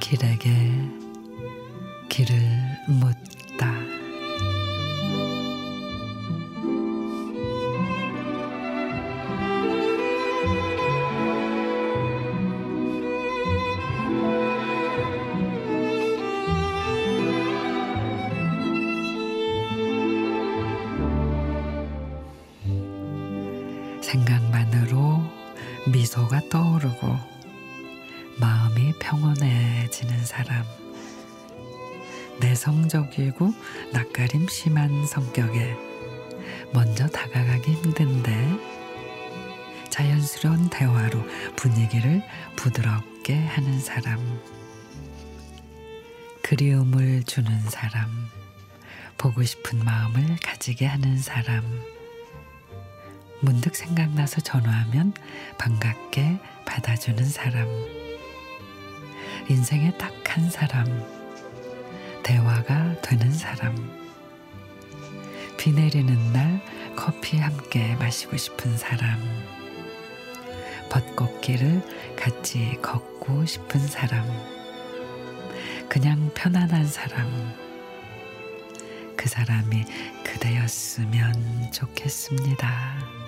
길에게 길을 묻다. 생각만으로 미소가 떠오르고 마음이 평온해지는 사람. 내성적이고 낯가림 심한 성격에 먼저 다가가기 힘든데 자연스러운 대화로 분위기를 부드럽게 하는 사람. 그리움을 주는 사람. 보고 싶은 마음을 가지게 하는 사람. 문득 생각나서 전화하면 반갑게 받아주는 사람. 인생에 딱 한 사람. 대화가 되는 사람. 비 내리는 날 커피 함께 마시고 싶은 사람. 벚꽃길을 같이 걷고 싶은 사람. 그냥 편안한 사람. 그 사람이 그대였으면 좋겠습니다.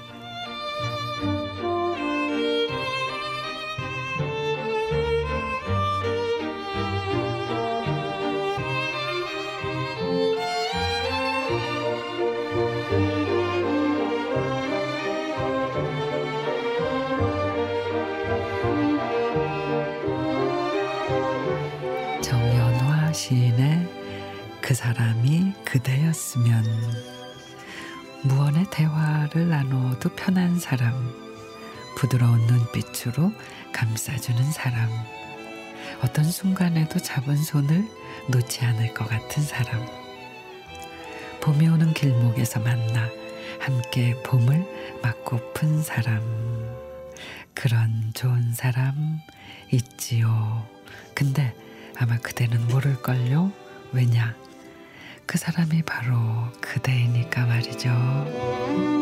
시인의 그 사람이 그대였으면 무언의 대화를 나눠도 편한 사람 부드러운 눈빛으로 감싸주는 사람 어떤 순간에도 잡은 손을 놓지 않을 것 같은 사람. 봄이 오는 길목에서 만나 함께 봄을 맞고픈 사람. 그런 좋은 사람 있지요. 근데 아마 그대는 모를걸요 왜냐 그 사람이 바로 그대이니까 말이죠.